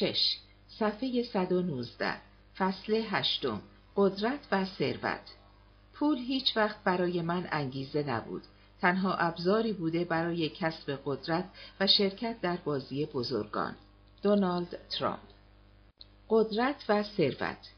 6. صفحه 119 فصل هشتم قدرت و ثروت پول هیچ وقت برای من انگیزه نبود. تنها ابزاری بوده برای کسب قدرت و شرکت در بازی بزرگان. دونالد ترامپ قدرت و ثروت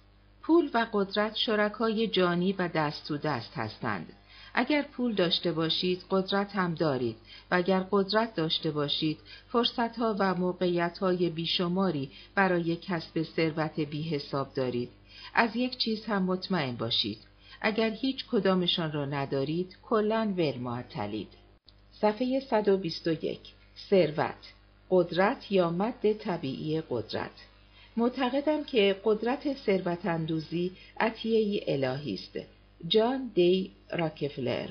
پول و قدرت شرکای جانی و دست تو دست هستند. اگر پول داشته باشید قدرت هم دارید و اگر قدرت داشته باشید فرصتها و موقعیتهای بیشماری برای کسب ثروت بی حساب دارید. از یک چیز هم مطمئن باشید. اگر هیچ کدامشان را ندارید کلا ول معطلید. صفحه 121 ثروت قدرت یا مد طبیعی قدرت معتقدم که قدرت ثروت اندوزی عطیه الهی است. جان دی راکفلر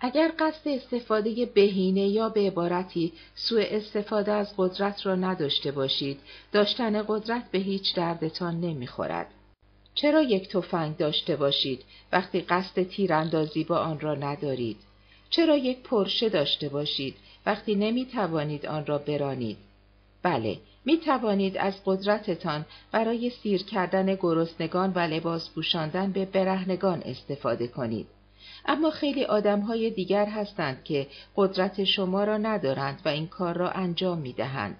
اگر قصد استفاده بهینه یا به عبارتی سوء استفاده از قدرت را نداشته باشید، داشتن قدرت به هیچ دردتان نمی‌خورد. چرا یک تفنگ داشته باشید وقتی قصد تیراندازی با آن را ندارید؟ چرا یک پرشه داشته باشید وقتی نمی توانید آن را برانید؟ بله، می توانید از قدرتتان برای سیر کردن گرسنگان و لباس پوشاندن به برهنگان استفاده کنید. اما خیلی آدمهای دیگر هستند که قدرت شما را ندارند و این کار را انجام می دهند.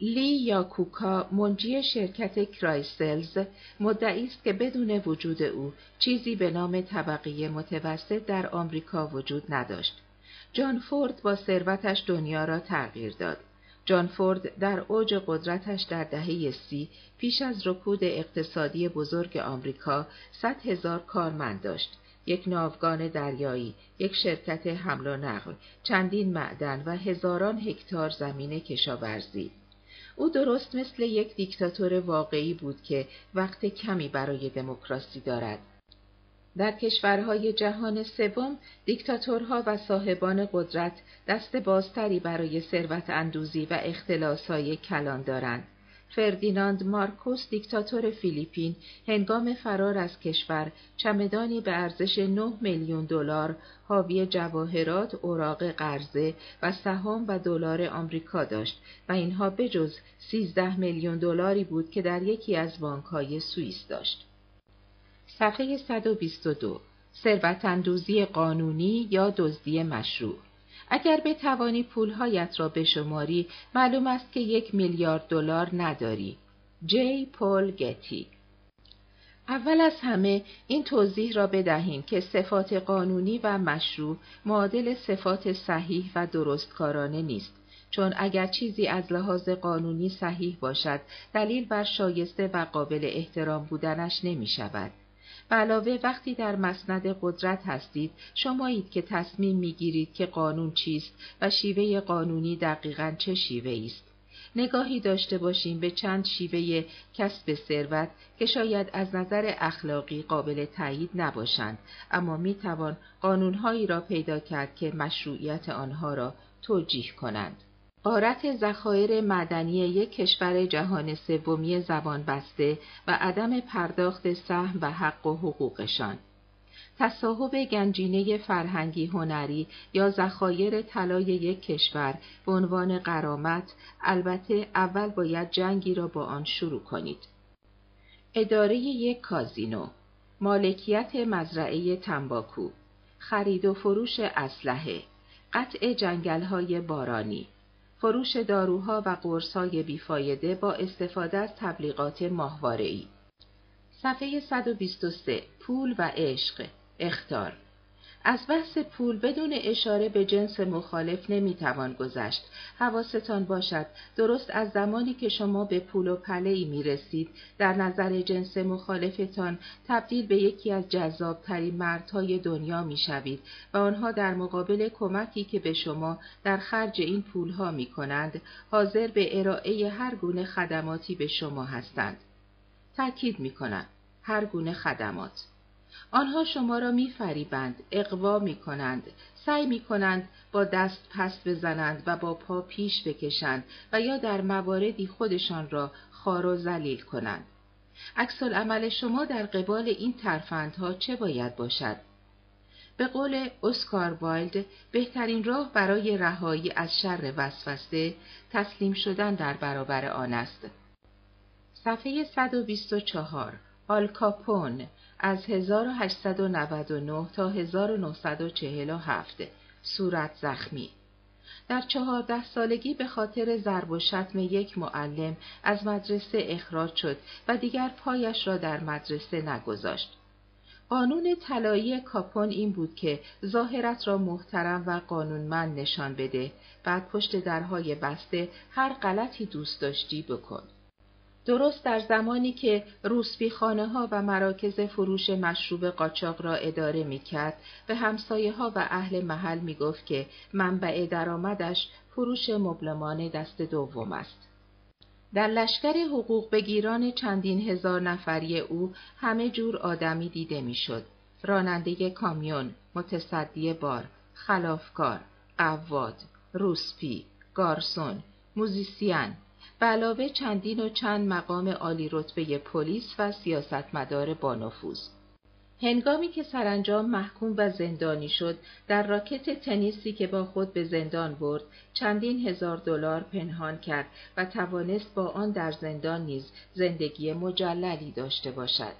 لی یا کوکا منجی شرکت کرایسلز مدعی است که بدون وجود او چیزی به نام طبقه متوسط در آمریکا وجود نداشت. جان فورد با ثروتش دنیا را تغییر داد. جان فورد در اوج قدرتش در دهه سی پیش از رکود اقتصادی بزرگ آمریکا صد هزار کارمند داشت. یک ناوگان دریایی، یک شرکت حمل و نقل، چندین معدن و هزاران هکتار زمین کشاورزی. او درست مثل یک دیکتاتور واقعی بود که وقت کمی برای دموکراسی دارد. در کشورهای جهان سوم دیکتاتورها و صاحبان قدرت دست بازتری برای ثروت اندوزی و اختلاسهای کلان دارند. فردیناند مارکوس دیکتاتور فیلیپین هنگام فرار از کشور چمدانی به ارزش 9 میلیون دلار حاوی جواهرات، اوراق قرضه و سهام و دلار آمریکا داشت و اینها بجز 13 میلیون دلاری بود که در یکی از بانکهای سوئیس داشت. صفحه 122 ثروتاندوزی قانونی یا دزدی مشروع اگر بتوانی پولهایت را بشماری معلوم است که یک میلیارد دلار نداری. جی پول گتی اول از همه این توضیح را بدهیم که صفات قانونی و مشروع معادل صفات صحیح و درستکارانه نیست. چون اگر چیزی از لحاظ قانونی صحیح باشد دلیل بر شایسته و قابل احترام بودنش نمی شود. علاوه وقتی در مسند قدرت هستید شمایید که تصمیم می‌گیرید که قانون چیست و شیوه قانونی دقیقا چه شیوه است. نگاهی داشته باشیم به چند شیوه کسب ثروت که شاید از نظر اخلاقی قابل تایید نباشند اما می توان قانونهایی را پیدا کرد که مشروعیت آنها را توجیه کنند. قارت ذخایر معدنی یک کشور جهان سومی زبان بسته و عدم پرداخت سهم و حق و حقوقشان. تصاحب گنجینه فرهنگی هنری یا ذخایر طلای یک کشور به عنوان قرامت البته اول باید جنگی را با آن شروع کنید. اداره یک کازینو مالکیت مزرعه تنباکو خرید و فروش اسلحه قطع جنگل‌های بارانی. فروش داروها و قرصهای بیفایده با استفاده از تبلیغات ماهواره‌ای. صفحه 123 پول و عشق اختار از بحث پول بدون اشاره به جنس مخالف نمی‌توان گذشت. حواستان باشد درست از زمانی که شما به پول و پله می رسید در نظر جنس مخالفتان تبدیل به یکی از جذابترین مردهای دنیا می شوید و آنها در مقابل کمکی که به شما در خرج این پولها می کنند حاضر به ارائه هر گونه خدماتی به شما هستند. تأکید می کنم. هر گونه خدمات. آنها شما را میفریبند، اقوا می کنند، سعی می کنند با دست پس بزنند و با پا پیش بکشند و یا در مواردی خودشان را خار و ذلیل کنند. عکس‌العمل شما در قبال این ترفندها چه باید باشد؟ به قول اسکار وایلد بهترین راه برای رهایی از شر وسوسه تسلیم شدن در برابر آن است. صفحه 124 آل کاپون از 1899 تا 1947 صورت زخمی در چهارده سالگی به خاطر ضرب و شتم یک معلم از مدرسه اخراج شد و دیگر پایش را در مدرسه نگذاشت. قانون طلایی کاپون این بود که ظاهرت را محترم و قانونمند نشان بده بعد پشت درهای بسته هر غلطی دوست داشتی بکن. درست در زمانی که روسبی خانه ها و مراکز فروش مشروب قاچاق را اداره می کرد به همسایه ها و اهل محل می گفت که منبع درآمدش فروش مبلمان دست دوم است. در لشکر حقوق بگیران چندین هزار نفری او همه جور آدمی دیده می‌شد. راننده کامیون، متصدی بار، خلافکار، قواد، روسپی، گارسون، موزیسین، علاوه چندین و چند مقام عالی رتبه پلیس و سیاستمدار بانفوذ. هنگامی که سرانجام محکوم و زندانی شد در راکت تنیسی که با خود به زندان برد چندین هزار دلار پنهان کرد و توانست با آن در زندان نیز زندگی مجللی داشته باشد.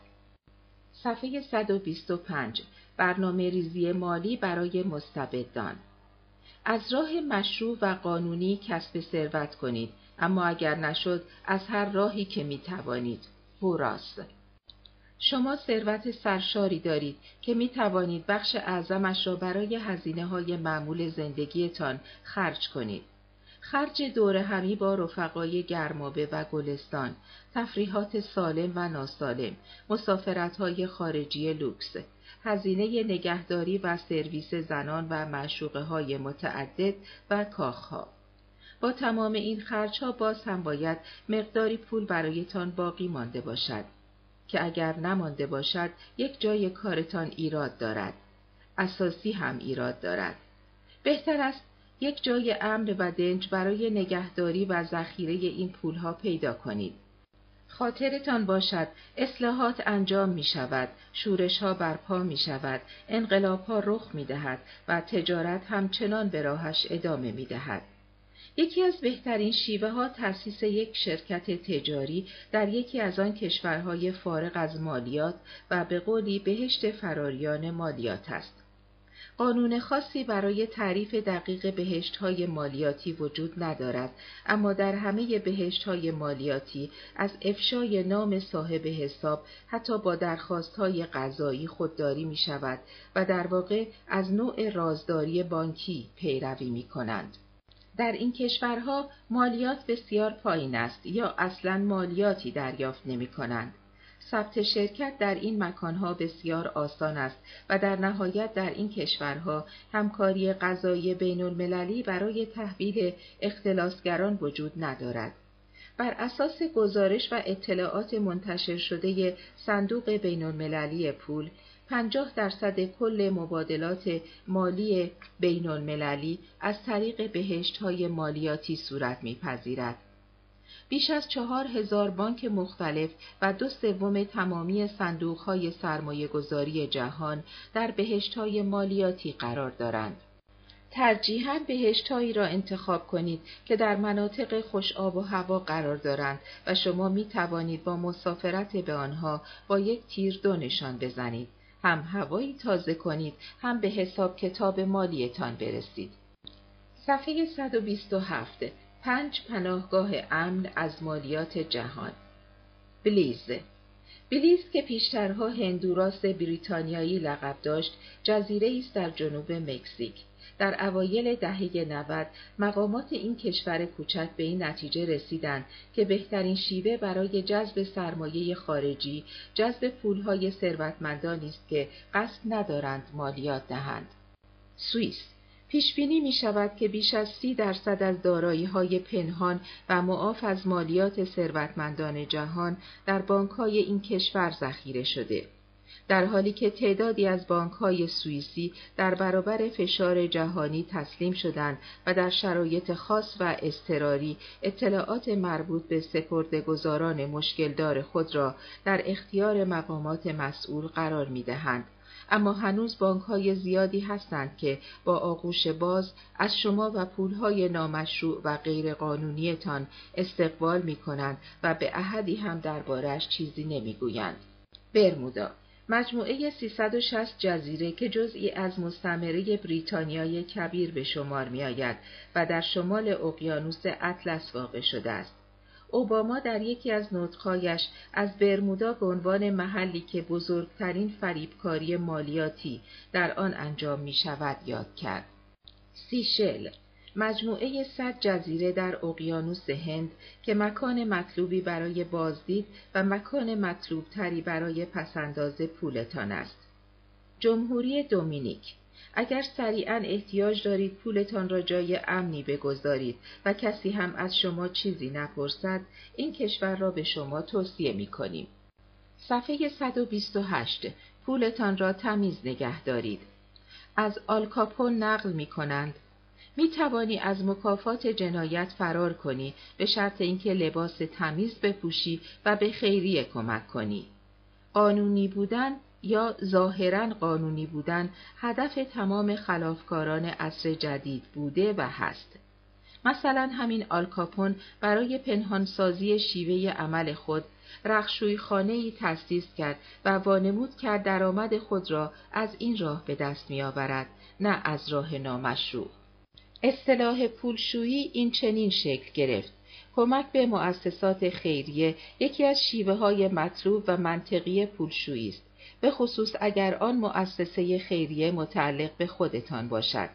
صفحه 125 برنامه ریزی مالی برای مستبدان. از راه مشروع و قانونی کسب ثروت کنید. اما اگر نشد از هر راهی که می توانید هوراست شما ثروت سرشاری دارید که می توانید بخش اعظمش را برای هزینه های معمول زندگیتان خرج کنید. خرج دور همی با رفقای گرمابه و گلستان، تفریحات سالم و ناسالم، مسافرت های خارجی لوکس، هزینه نگهداری و سرویس زنان و معشوقه های متعدد و کاخها. با تمام این خرج ها باز هم باید مقداری پول برایتان باقی مانده باشد. که اگر نمانده باشد یک جای کارتان ایراد دارد. اساسی هم ایراد دارد. بهتر است یک جای امن و دنج برای نگهداری و ذخیره این پولها پیدا کنید. خاطرتان باشد اصلاحات انجام می شود، شورش ها برپا می شود، انقلاب ها رخ می دهد و تجارت همچنان به راهش ادامه می دهد. یکی از بهترین شیوه ها تأسیس یک شرکت تجاری در یکی از آن کشورهای فارغ از مالیات و به قولی بهشت فراریان مالیات است. قانون خاصی برای تعریف دقیق بهشت های مالیاتی وجود ندارد اما در همه بهشت های مالیاتی از افشای نام صاحب حساب حتی با درخواست های قضایی خودداری می شود و در واقع از نوع رازداری بانکی پیروی می کنند. در این کشورها مالیات بسیار پایین است یا اصلا مالیاتی دریافت نمی کنند. ثبت شرکت در این مکانها بسیار آسان است و در نهایت در این کشورها همکاری غذایی بین المللی برای تحویل اختلاسگران وجود ندارد. بر اساس گزارش و اطلاعات منتشر شده صندوق بین المللی پول، 50 درصد کل مبادلات مالی بین المللی از طریق بهشت های مالیاتی صورت میپذیرد. بیش از چهار هزار بانک مختلف و دو سوم تمامی صندوق های سرمایه گذاری جهان در بهشت های مالیاتی قرار دارند. ترجیحاً بهشتهایی را انتخاب کنید که در مناطق خوش آب و هوا قرار دارند و شما می توانید با مسافرت به آنها با یک تیر دو نشان بزنید. هم هوایی تازه کنید هم به حساب کتاب مالیتان برسید. صفحه 127 پنج پناهگاه امن از مالیات جهان بلیز بلیز که پیشترها هندوراس بریتانیایی لقب داشت جزیره است در جنوب مکزیک در اوایل دهه 90 مقامات این کشور کوچک به این نتیجه رسیدند که بهترین شیوه برای جذب سرمایه خارجی جذب پولهای ثروتمندانی است که قصد ندارند مالیات دهند. سوئیس پیش بینی می شود که بیش از سی درصد از دارایی های پنهان و معاف از مالیات ثروتمندان جهان در بانک های این کشور ذخیره شده. در حالی که تعدادی از های سوئیسی در برابر فشار جهانی تسلیم شدند و در شرایط خاص و اضطراری اطلاعات مربوط به سپردهگذاران مشکلدار خود را در اختیار مقامات مسئول قرار می‌دهند. اما هنوز بانک های زیادی هستند که با آغوش باز از شما و پول های نامشروع و غیرقانونیتان استقبال می کنند و به احدی هم دربارش چیزی نمی گویند. برمودا مجموعه 360 جزیره که جزئی از مستمره بریتانیای کبیر به شمار می آید و در شمال اقیانوس اطلس واقع شده است. اوباما در یکی از نطقهایش از برمودا به عنوان محلی که بزرگترین فریبکاری مالیاتی در آن انجام می شود یاد کرد. سیشل مجموعه صد جزیره در اقیانوس هند که مکان مطلوبی برای بازدید و مکان مطلوبتری برای پسنداز پولتان است. جمهوری دومینیک اگر سریعا احتیاج دارید پولتان را جای امنی بگذارید و کسی هم از شما چیزی نپرسد این کشور را به شما توصیه می کنیم. صفحه 128 پولتان را تمیز نگه دارید. از آلکاپون نقل می کنند. می توانی از مکافات جنایت فرار کنی به شرط اینکه لباس تمیز بپوشی و به خیریه کمک کنی. قانونی بودن یا ظاهرا قانونی بودن هدف تمام خلافکاران عصر جدید بوده و هست. مثلا همین آلکاپون برای پنهانسازی شیوه عمل خود رخشوی خانه ای تأسیس کرد و وانمود کرد درآمد خود را از این راه به دست می آورد نه از راه نامشروع. اصطلاح پولشویی این چنین شکل گرفت. کمک به مؤسسات خیریه یکی از شیوه های مطلوب و منطقی پولشویی است. به خصوص اگر آن مؤسسه خیریه متعلق به خودتان باشد.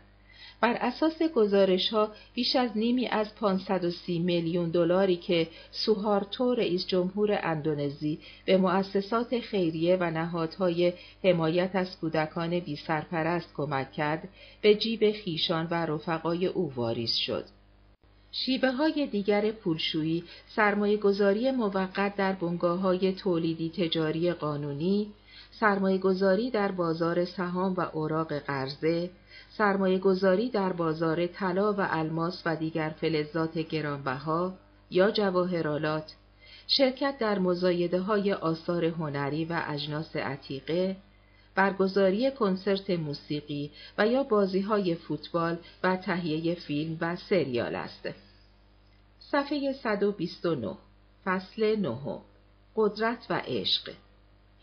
بر اساس گزارش ها بیش از نیمی از 530 میلیون دلاری که سوهارتو رئیس جمهور اندونزی به مؤسسات خیریه و نهادهای حمایت از کودکان بی سرپرست کمک کرد به جیب خیشان و رفقای او واریز شد. شیبه های دیگر پولشویی سرمایه گذاری موقت در بنگاه های تولیدی تجاری قانونی، سرمایه گذاری در بازار سهام و اوراق قرضه، سرمایه گذاری در بازار طلا و الماس و دیگر فلزات گرانبها یا جواهرالات، شرکت در مزایده های آثار هنری و اجناس عتیقه، برگزاری کنسرت موسیقی و یا بازی های فوتبال و تهیه فیلم و سریال است. صفحه 129 فصل 9 قدرت و عشق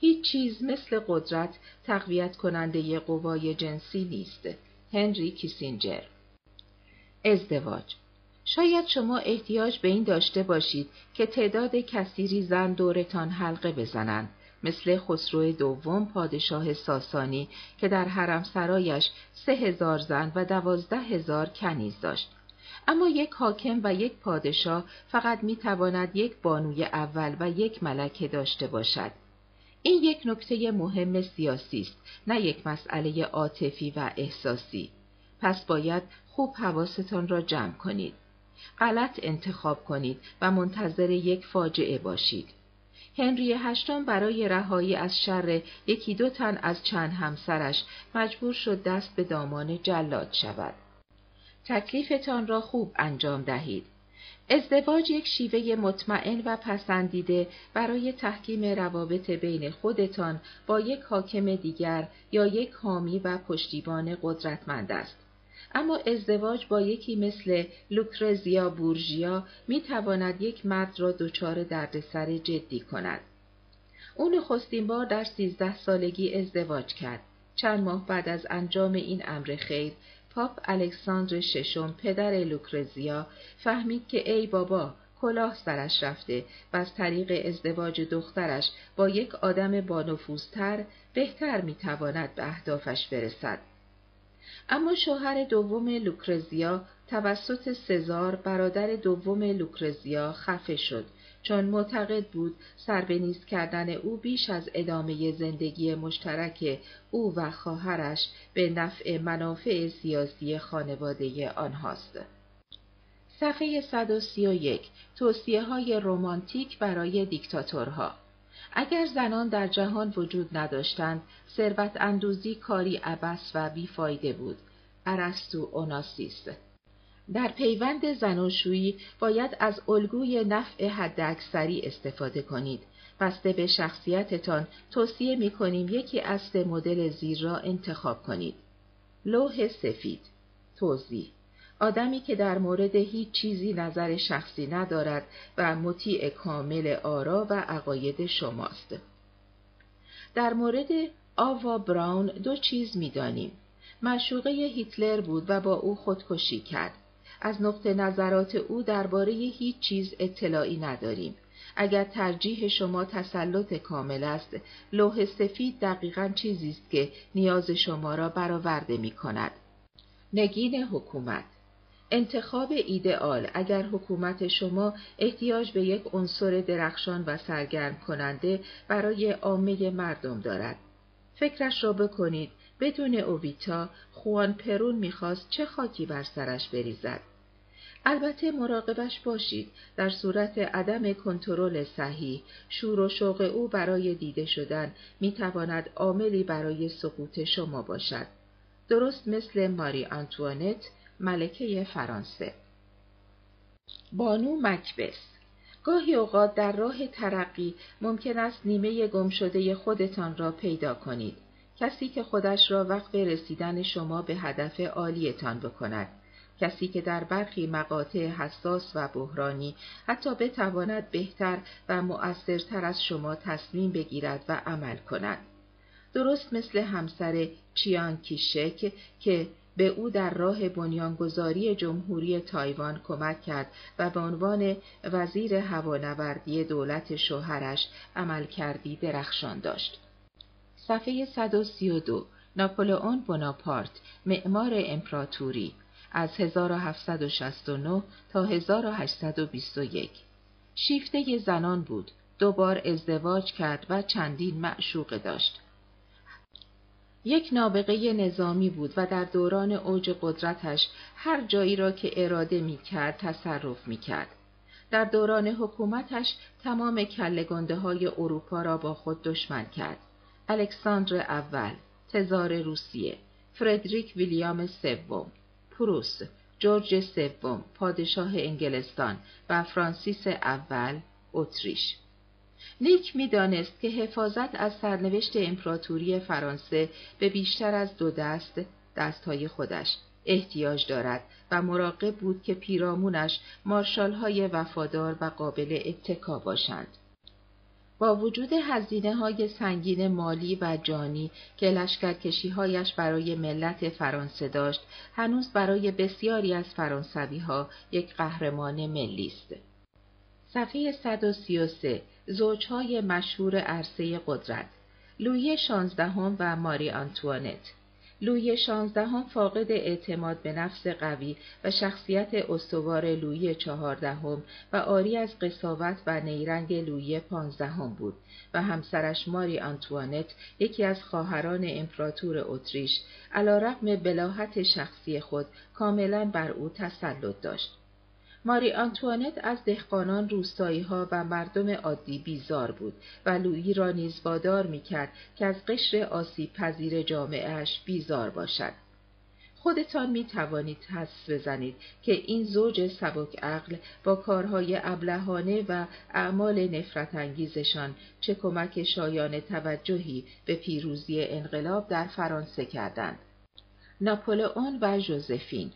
هیچ چیز مثل قدرت تقویت کننده قوای جنسی نیست. هنری کیسینجر ازدواج شاید شما احتیاج به این داشته باشید که تعداد کثیری زن دورتان حلقه بزنند مثل خسرو دوم پادشاه ساسانی که در حرم سرایش سه هزار زن و دوازده هزار کنیز داشت. اما یک حاکم و یک پادشاه فقط می تواند یک بانوی اول و یک ملکه داشته باشد. این یک نکته مهم سیاسی است نه یک مسئله عاطفی و احساسی پس باید خوب حواستان را جمع کنید غلط انتخاب کنید و منتظر یک فاجعه باشید هنری هشتم برای رهایی از شر یکی دو تن از چند همسرش مجبور شد دست به دامان جلاد شود. تکلیفتان را خوب انجام دهید. ازدواج یک شیوه مطمئن و پسندیده برای تحکیم روابط بین خودتان با یک حاکم دیگر یا یک حامی و پشتیبان قدرتمند است. اما ازدواج با یکی مثل لوکرزیا بورژیا می تواند یک مرد را دچار دردسر جدی کند. او نخستین بار در سیزده سالگی ازدواج کرد. چند ماه بعد از انجام این امر خیر پاپ الکساندر ششم پدر لوکرزیا فهمید که ای بابا کلاه سرش رفته و از طریق ازدواج دخترش با یک آدم بانفوذتر بهتر می‌تواند به اهدافش برسد. اما شوهر دوم لوکرزیا توسط سزار برادر دوم لوکرزیا خفه شد چون معتقد بود سربنیز کردن او بیش از ادامه زندگی مشترک او و خواهرش به نفع منافع سیاسی خانواده آنهاست. صفحه 131 توصیه های رومانتیک برای دیکتاتورها. اگر زنان در جهان وجود نداشتند ثروت اندوزی کاری عبس و بیفایده بود. ارسطو اوناسیس. در پیوند زناشویی باید از الگوی نفع حداکثری استفاده کنید بسته به شخصیتتان توصیه می کنیم یکی از سه مدل زیر را انتخاب کنید لوح سفید توضیح آدمی که در مورد هیچ چیزی نظر شخصی ندارد و مطیع کامل آرا و عقاید شماست. در مورد آوا براون دو چیز می‌دانیم. مشوقه هیتلر بود و با او خودکشی کرد. از نقطه نظرات او درباره هیچ چیز اطلاعی نداریم. اگر ترجیح شما تسلط کامل است، لوح سفید دقیقا چیزی است که نیاز شما را برآورده می کند. نگین حکومت انتخاب ایدئال اگر حکومت شما احتیاج به یک عنصر درخشان و سرگرم کننده برای عامه مردم دارد. فکرش را بکنید بدون اویتا خوان پرون می‌خواست چه خاکی بر سرش بریزد. البته مراقبش باشید در صورت عدم کنترل صحیح شور و شوق او برای دیده شدن می‌تواند عاملی برای سقوط شما باشد. درست مثل ماری آنتوانت ملکه فرانسه. بانو مکبس. گاهی اوقات در راه ترقی ممکن است نیمه گمشده خودتان را پیدا کنید. کسی که خودش را وقف رسیدن شما به هدف عالیتان بکند کسی که در برخی مقاطع حساس و بحرانی حتی بتواند بهتر و مؤثرتر از شما تصمیم بگیرد و عمل کند. درست مثل همسر چیان کیشک که به او در راه بنیانگذاری جمهوری تایوان کمک کرد و به عنوان وزیر هوانوردی دولت شوهرش عمل کردی درخشان داشت. صفحه 132 ناپولئون بوناپارت معمار امپراتوری از 1769 تا 1821 شیفته زنان بود دوبار ازدواج کرد و چندین معشوقه داشت یک نابغه نظامی بود و در دوران اوج قدرتش هر جایی را که اراده می کرد تصرف می کرد. در دوران حکومتش تمام کلگنده های اروپا را با خود دشمن کرد. الکساندر اول، تزار روسیه، فردریک ویلیام سوم، پروس، جورج سوم، پادشاه انگلستان و فرانسیس اول، اتریش. نیک می‌دانست که حفاظت از سرنوشت امپراتوری فرانسه به بیشتر از دو دست دستهای خودش احتیاج دارد و مراقب بود که پیرامونش مارشالهای وفادار و قابل اتکا باشند. با وجود هزینه های سنگین مالی و جانی که لشکرکشی هایش برای ملت فرانسه داشت، هنوز برای بسیاری از فرانسوی ها یک قهرمان ملی است. صفحه 133 زوجهای مشهور عرصه قدرت لویی شانزدهم و ماری آنتوانت لویی شانزدهم فاقد اعتماد به نفس قوی و شخصیت استوار لویی چهاردهم و آری از قصاوت و نیرنگ لویی پانزدهم بود و همسرش ماری آنتوانت یکی از خواهران امپراتور اتریش علیرغم بلاحت شخصی خود کاملا بر او تسلط داشت. ماری آنتوانت از دهقانان روستایی ها و مردم عادی بیزار بود و لویی را نیز وادار می کرد که از قشر آسیب پذیر جامعهش بیزار باشد. خودتان می توانید حس بزنید که این زوج سبک عقل با کارهای ابلهانه و اعمال نفرت انگیزشان چه کمک شایان توجهی به پیروزی انقلاب در فرانسه کردند. ناپولئون و ژوزفین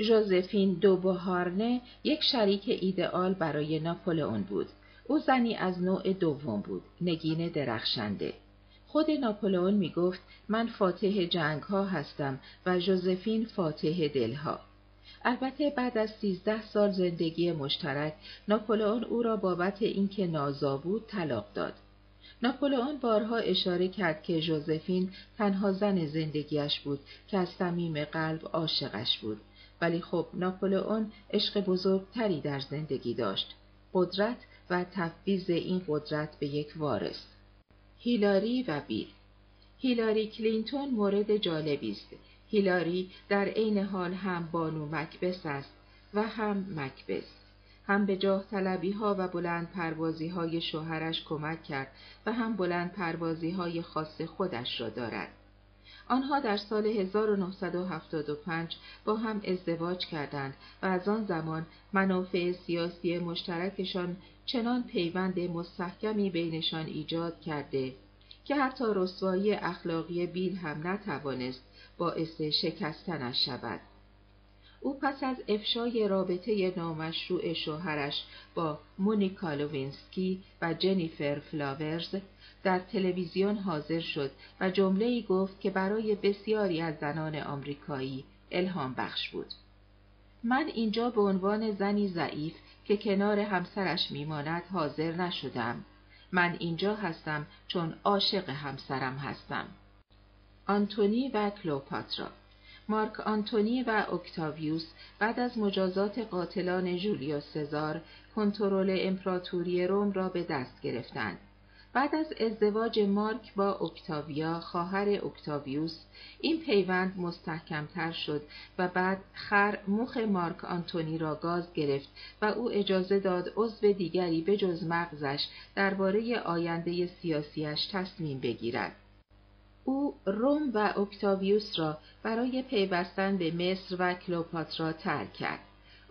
ژوزفین دوبوهارنه یک شریک ایدئال برای ناپولئون بود. او زنی از نوع دوم بود، نگین درخشنده. خود ناپولئون می گفت من فاتح جنگ ها هستم و ژوزفین فاتح دلها. البته بعد از سیزده سال زندگی مشترک ناپولئون او را بابت اینکه نازا بود طلاق داد. ناپولئون بارها اشاره کرد که ژوزفین تنها زن زندگیش بود که از صمیم قلب عاشقش بود ولی خب ناپولئون عشق بزرگتری در زندگی داشت. قدرت و تفویض این قدرت به یک وارث. هیلاری و بیل. هیلاری کلینتون مورد جالبی است. هیلاری در عین حال هم بانو مکبس است و هم مکبس. هم به جاه طلبی ها و بلند پروازی های شوهرش کمک کرد و هم بلند پروازی های خاص خودش را دارد. آنها در سال 1975 با هم ازدواج کردند و از آن زمان منافع سیاسی مشترکشان چنان پیوند مستحکمی بینشان ایجاد کرده که حتی رسوایی اخلاقی بیل هم نتوانست باعث شکستنش شود. او پس از افشای رابطه نامشروع شوهرش با مونیکا لوینسکی و جنیفر فلاورز در تلویزیون حاضر شد و جمله ای گفت که برای بسیاری از زنان آمریکایی الهام بخش بود. من اینجا به عنوان زنی ضعیف که کنار همسرش میماند حاضر نشدم. من اینجا هستم چون عاشق همسرم هستم. آنتونی و کلوپاترا مارک آنتونی و اکتاویوس بعد از مجازات قاتلان جولیوس سزار کنترل امپراتوری روم را به دست گرفتند. بعد از ازدواج مارک با اکتاویا خواهر اکتاویوس این پیوند مستحکمتر شد و بعد خر مخ مارک آنتونی را گاز گرفت و او اجازه داد عضو دیگری به جز مغزش درباره آینده سیاسیش تصمیم بگیرد. او روم و اکتاویوس را برای پیوستن به مصر و کلوپاترا ترک کرد.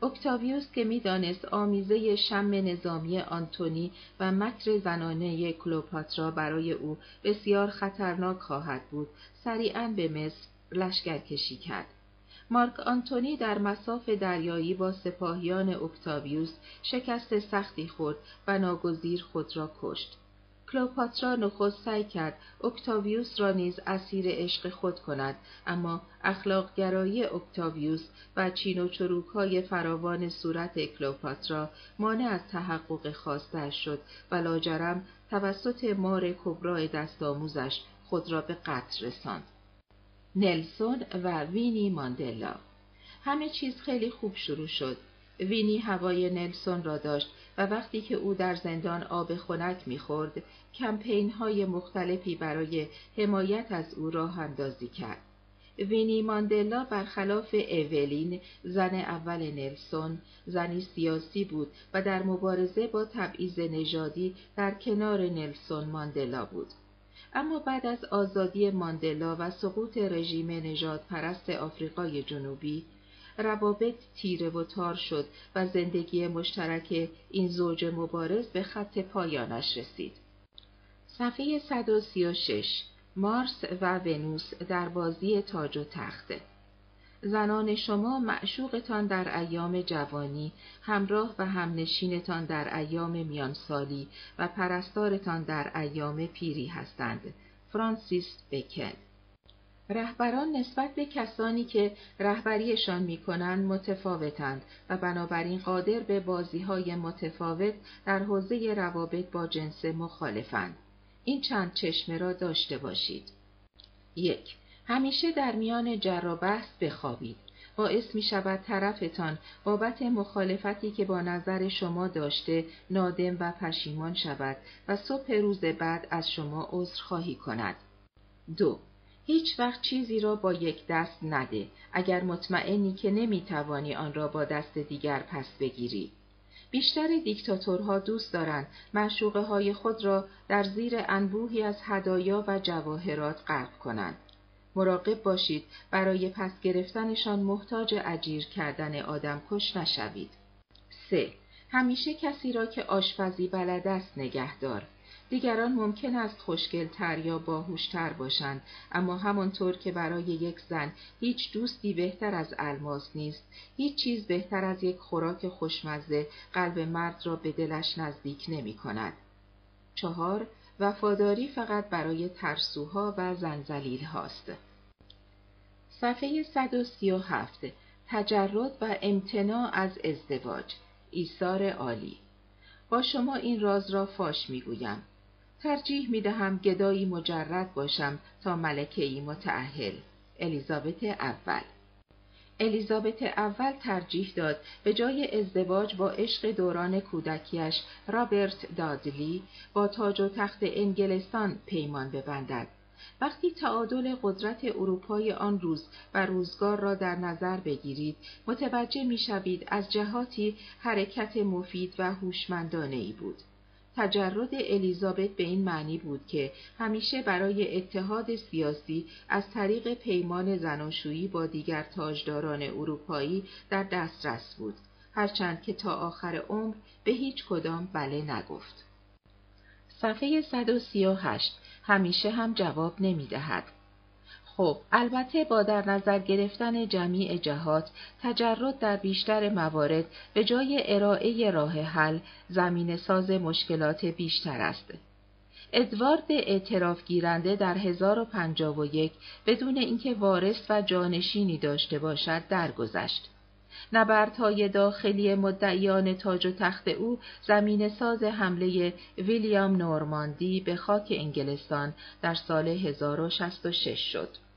اکتاویوس که می‌دانست آمیزه شم نظامی آنتونی و مکر زنانه کلوپاترا برای او بسیار خطرناک خواهد بود سریعا به مصر لشکرکشی کرد مارک آنتونی در مساف دریایی با سپاهیان اکتاویوس شکست سختی خورد و ناگزیر خود را کشت کلوپاترا نخست سعی کرد اکتاویوس را نیز اسیر عشق خود کند اما اخلاقگرایی اکتاویوس و چین و چروکهای فراوان صورت کلوپاترا مانع از تحقق خواستش شد و لاجرم توسط مار کبرای دست آموزش خود را به قتل رساند. نلسون و وینی ماندلا همه چیز خیلی خوب شروع شد وینی هوای نلسون را داشت و وقتی که او در زندان آب خنک می‌خورد کمپین های مختلفی برای حمایت از او راه اندازی کرد. وینی ماندلا برخلاف اولین زن اول نلسون زنی سیاسی بود و در مبارزه با تبعیض نژادی در کنار نلسون ماندلا بود. اما بعد از آزادی ماندلا و سقوط رژیم نجات پرست آفریقای جنوبی روابط تیره و تار شد و زندگی مشترک این زوج مبارز به خط پایانش رسید. صفحه 136 مارس و ونوس در بازی تاج و تخته زنان شما معشوقتان در ایام جوانی همراه و همنشینتان در ایام میانسالی و پرستارتان در ایام پیری هستند. فرانسیس بکن. رهبران نسبت به کسانی که رهبریشان می کنند متفاوتند و بنابراین قادر به بازی های متفاوت در حوزه روابط با جنس مخالفند. این چند چشمه را داشته باشید. یک همیشه در میان جر و بحث بخوابید. باعث می شود طرفتان بابت مخالفتی که با نظر شما داشته نادم و پشیمان شود و صبح روز بعد از شما عذرخواهی کند. دو هیچ وقت چیزی را با یک دست نده اگر مطمئنی که نمی‌توانی آن را با دست دیگر پس بگیری. بیشتر دیکتاتورها دوست دارند معشوقه های خود را در زیر انبوهی از هدایا و جواهرات غرق کنند. مراقب باشید برای پس گرفتنشان محتاج اجیر کردن آدم کش نشوید. 3. همیشه کسی را که آشپزی بلد است نگهدار. دیگران ممکن است خوشگلتر یا باهوشتر باشند اما همانطور که برای یک زن هیچ دوستی بهتر از الماس نیست هیچ چیز بهتر از یک خوراک خوشمزه قلب مرد را به دلش نزدیک نمی کند. چهار وفاداری فقط برای ترسوها و زنزلیل هاست. صفحه 137 تجرد و امتناع از ازدواج ایثار عالی با شما این راز را فاش می‌گویم ترجیح می دهم گدایی مجرد باشم تا ملکه ای متعهل. الیزابت اول. الیزابت اول ترجیح داد به جای ازدواج با عشق دوران کودکیش رابرت دادلی با تاج و تخت انگلستان پیمان ببندد. وقتی تعادل قدرت اروپای آن روز و روزگار را در نظر بگیرید متوجه می‌شوید از جهاتی حرکت مفید و هوشمندانه ای بود. تجرد الیزابت به این معنی بود که همیشه برای اتحاد سیاسی از طریق پیمان زناشویی با دیگر تاجداران اروپایی در دسترس بود هرچند که تا آخر عمر به هیچ کدام بله نگفت صفحه 138 همیشه هم جواب نمی دهد. خب البته با در نظر گرفتن جمیع جهات تجرد در بیشتر موارد به جای ارائه راه حل زمین ساز مشکلات بیشتر است. ادوارد اعتراف گیرنده در 1051 بدون اینکه وارث و جانشینی داشته باشد درگذشت. نبردهای داخلی مدعیان تاج و تخت او زمین ساز حمله ویلیام نورماندی به خاک انگلستان در سال 1066 شد.